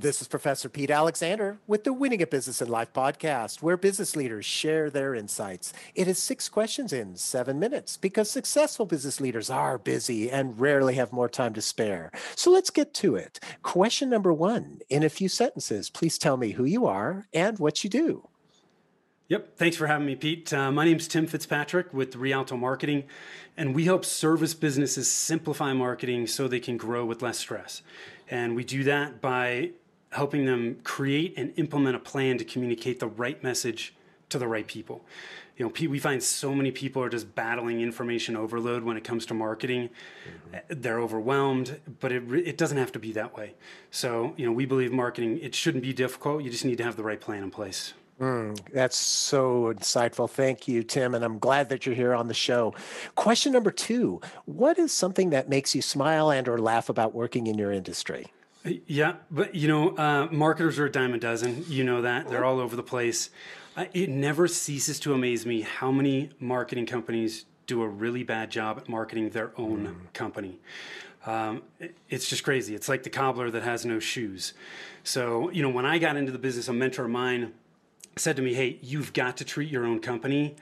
This is Professor Pete Alexander with the Winning at Business and Life podcast, where business leaders share their insights. It is six questions in seven minutes because successful business leaders are busy and rarely have more time to spare. So let's get to it. Question number one in a few sentences, please tell me who you are and what you do. Yep. Thanks for having me, Pete. Uh, my name is Tim Fitzpatrick with Rialto Marketing, and we help service businesses simplify marketing so they can grow with less stress. And we do that by helping them create and implement a plan to communicate the right message to the right people. You know, we find so many people are just battling information overload when it comes to marketing. Mm-hmm. They're overwhelmed, but it, it doesn't have to be that way. So, you know, we believe marketing, it shouldn't be difficult. You just need to have the right plan in place. Mm, that's so insightful. Thank you, Tim. And I'm glad that you're here on the show. Question number two What is something that makes you smile and or laugh about working in your industry? Yeah, but you know, uh, marketers are a dime a dozen. You know that they're all over the place. Uh, it never ceases to amaze me how many marketing companies do a really bad job at marketing their own mm. company. Um, it's just crazy. It's like the cobbler that has no shoes. So, you know, when I got into the business, a mentor of mine said to me, Hey, you've got to treat your own company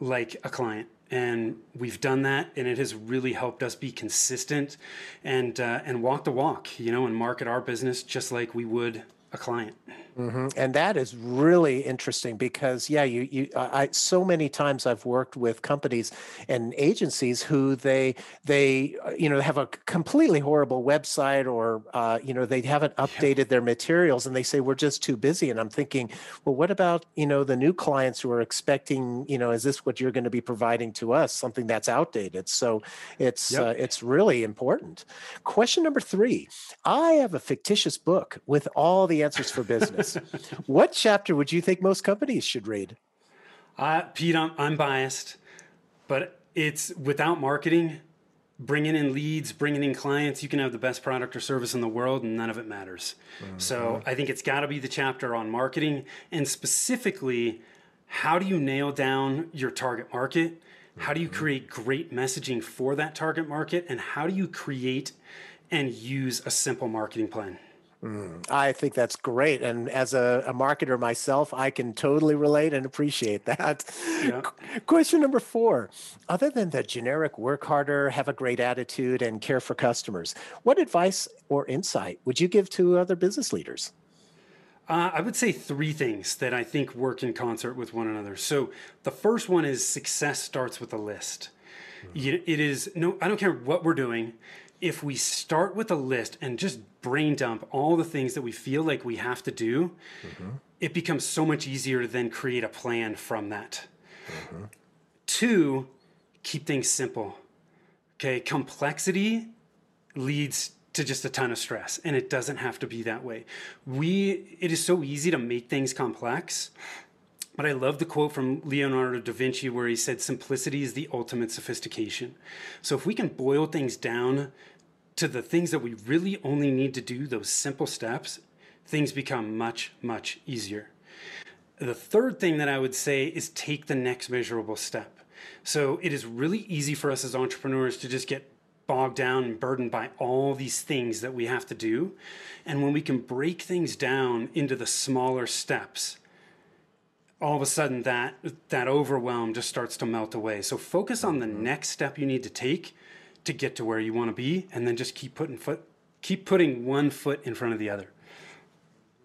like a client and we've done that and it has really helped us be consistent and uh, and walk the walk you know and market our business just like we would a client Mm-hmm. And that is really interesting because, yeah, you, you, I, so many times I've worked with companies and agencies who they, they, uh, you know, have a completely horrible website or, uh, you know, they haven't updated yeah. their materials and they say we're just too busy. And I'm thinking, well, what about, you know, the new clients who are expecting, you know, is this what you're going to be providing to us? Something that's outdated. So it's, yep. uh, it's really important. Question number three: I have a fictitious book with all the answers for business what chapter would you think most companies should read? Uh, Pete, I'm, I'm biased, but it's without marketing, bringing in leads, bringing in clients, you can have the best product or service in the world and none of it matters. Mm-hmm. So I think it's got to be the chapter on marketing and specifically, how do you nail down your target market? How do you mm-hmm. create great messaging for that target market? And how do you create and use a simple marketing plan? Mm, I think that's great. And as a, a, marketer myself, I can totally relate and appreciate that. Yeah. Question number four Other than the generic work harder, have a great attitude, and care for customers, what advice or insight would you give to other business leaders? Uh, I would say three things that I think work in concert with one another. So the first one is success starts with a list. It is no, I don't care what we're doing if we start with a list and just brain dump all the things that we feel like we have to do, mm-hmm. it becomes so much easier to then create a plan from that. Mm-hmm. Two, keep things simple. Okay, complexity leads to just a ton of stress and it doesn't have to be that way. We it is so easy to make things complex but I love the quote from Leonardo da Vinci where he said, Simplicity is the ultimate sophistication. So if we can boil things down to the things that we really only need to do, those simple steps, things become much, much easier. The third thing that I would say is take the next measurable step. So it is really easy for us as entrepreneurs to just get bogged down and burdened by all these things that we have to do. And when we can break things down into the smaller steps, all of a sudden that that overwhelm just starts to melt away. So focus on the mm-hmm. next step you need to take to get to where you want to be and then just keep putting foot keep putting one foot in front of the other.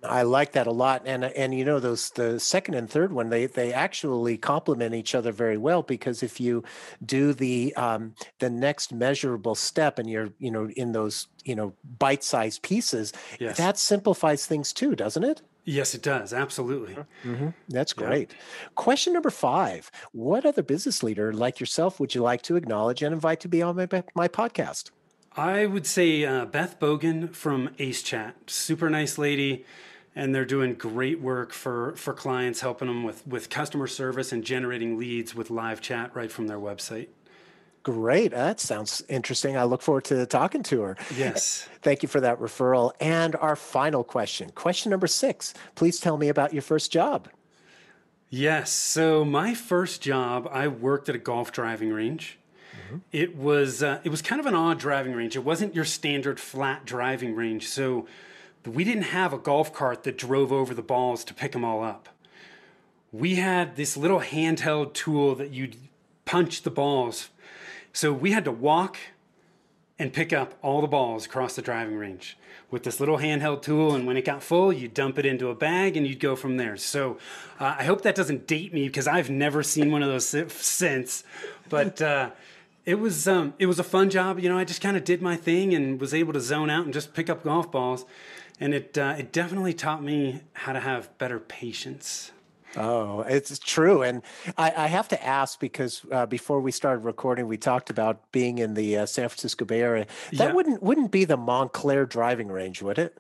I like that a lot, and and you know those the second and third one they they actually complement each other very well because if you do the um, the next measurable step and you're you know in those you know bite sized pieces, yes. that simplifies things too, doesn't it? Yes, it does. Absolutely. Mm-hmm. That's great. Yeah. Question number five What other business leader like yourself would you like to acknowledge and invite to be on my, my podcast? I would say uh, Beth Bogan from Ace Chat. Super nice lady. And they're doing great work for, for clients, helping them with, with customer service and generating leads with live chat right from their website. Great. That sounds interesting. I look forward to talking to her. Yes. Thank you for that referral. And our final question, question number six. Please tell me about your first job. Yes. So my first job, I worked at a golf driving range. Mm-hmm. It was uh, it was kind of an odd driving range. It wasn't your standard flat driving range. So we didn't have a golf cart that drove over the balls to pick them all up. We had this little handheld tool that you'd punch the balls. So we had to walk and pick up all the balls across the driving range with this little handheld tool. And when it got full, you dump it into a bag and you'd go from there. So uh, I hope that doesn't date me because I've never seen one of those since. But uh, it was um, it was a fun job. You know, I just kind of did my thing and was able to zone out and just pick up golf balls. And it uh, it definitely taught me how to have better patience. Oh, it's true. And I, I have to ask because uh, before we started recording, we talked about being in the uh, San Francisco Bay Area. That yeah. wouldn't wouldn't be the Montclair driving range, would it?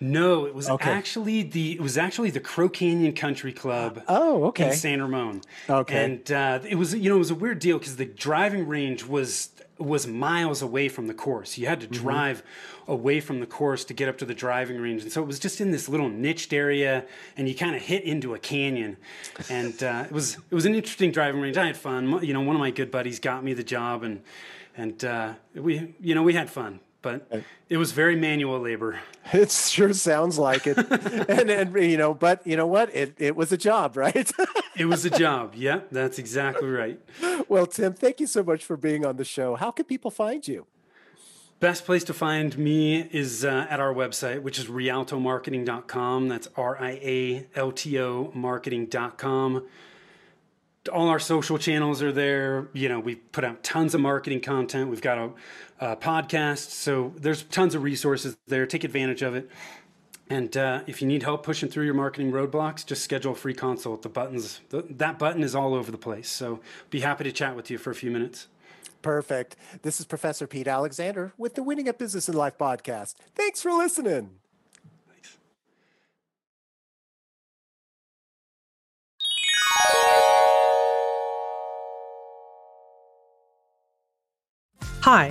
No, it was okay. actually the it was actually the Crow Canyon Country Club. Oh, okay. In San Ramon. Okay. And uh, it was you know it was a weird deal because the driving range was was miles away from the course. You had to mm-hmm. drive mm-hmm. away from the course to get up to the driving range, and so it was just in this little niched area, and you kind of hit into a canyon. And uh, it was it was an interesting driving range. I had fun. You know, one of my good buddies got me the job, and and uh, we you know we had fun but it was very manual labor. It sure sounds like it. and, and, you know, but you know what? It, it was a job, right? it was a job. Yeah, that's exactly right. Well, Tim, thank you so much for being on the show. How can people find you? Best place to find me is uh, at our website, which is rialtomarketing.com. That's R I A L T O marketing.com all our social channels are there. You know, we put out tons of marketing content. We've got a, a podcast, so there's tons of resources there. Take advantage of it. And uh, if you need help pushing through your marketing roadblocks, just schedule a free consult. The buttons, the, that button is all over the place. So be happy to chat with you for a few minutes. Perfect. This is Professor Pete Alexander with the Winning at Business and Life podcast. Thanks for listening. Hi,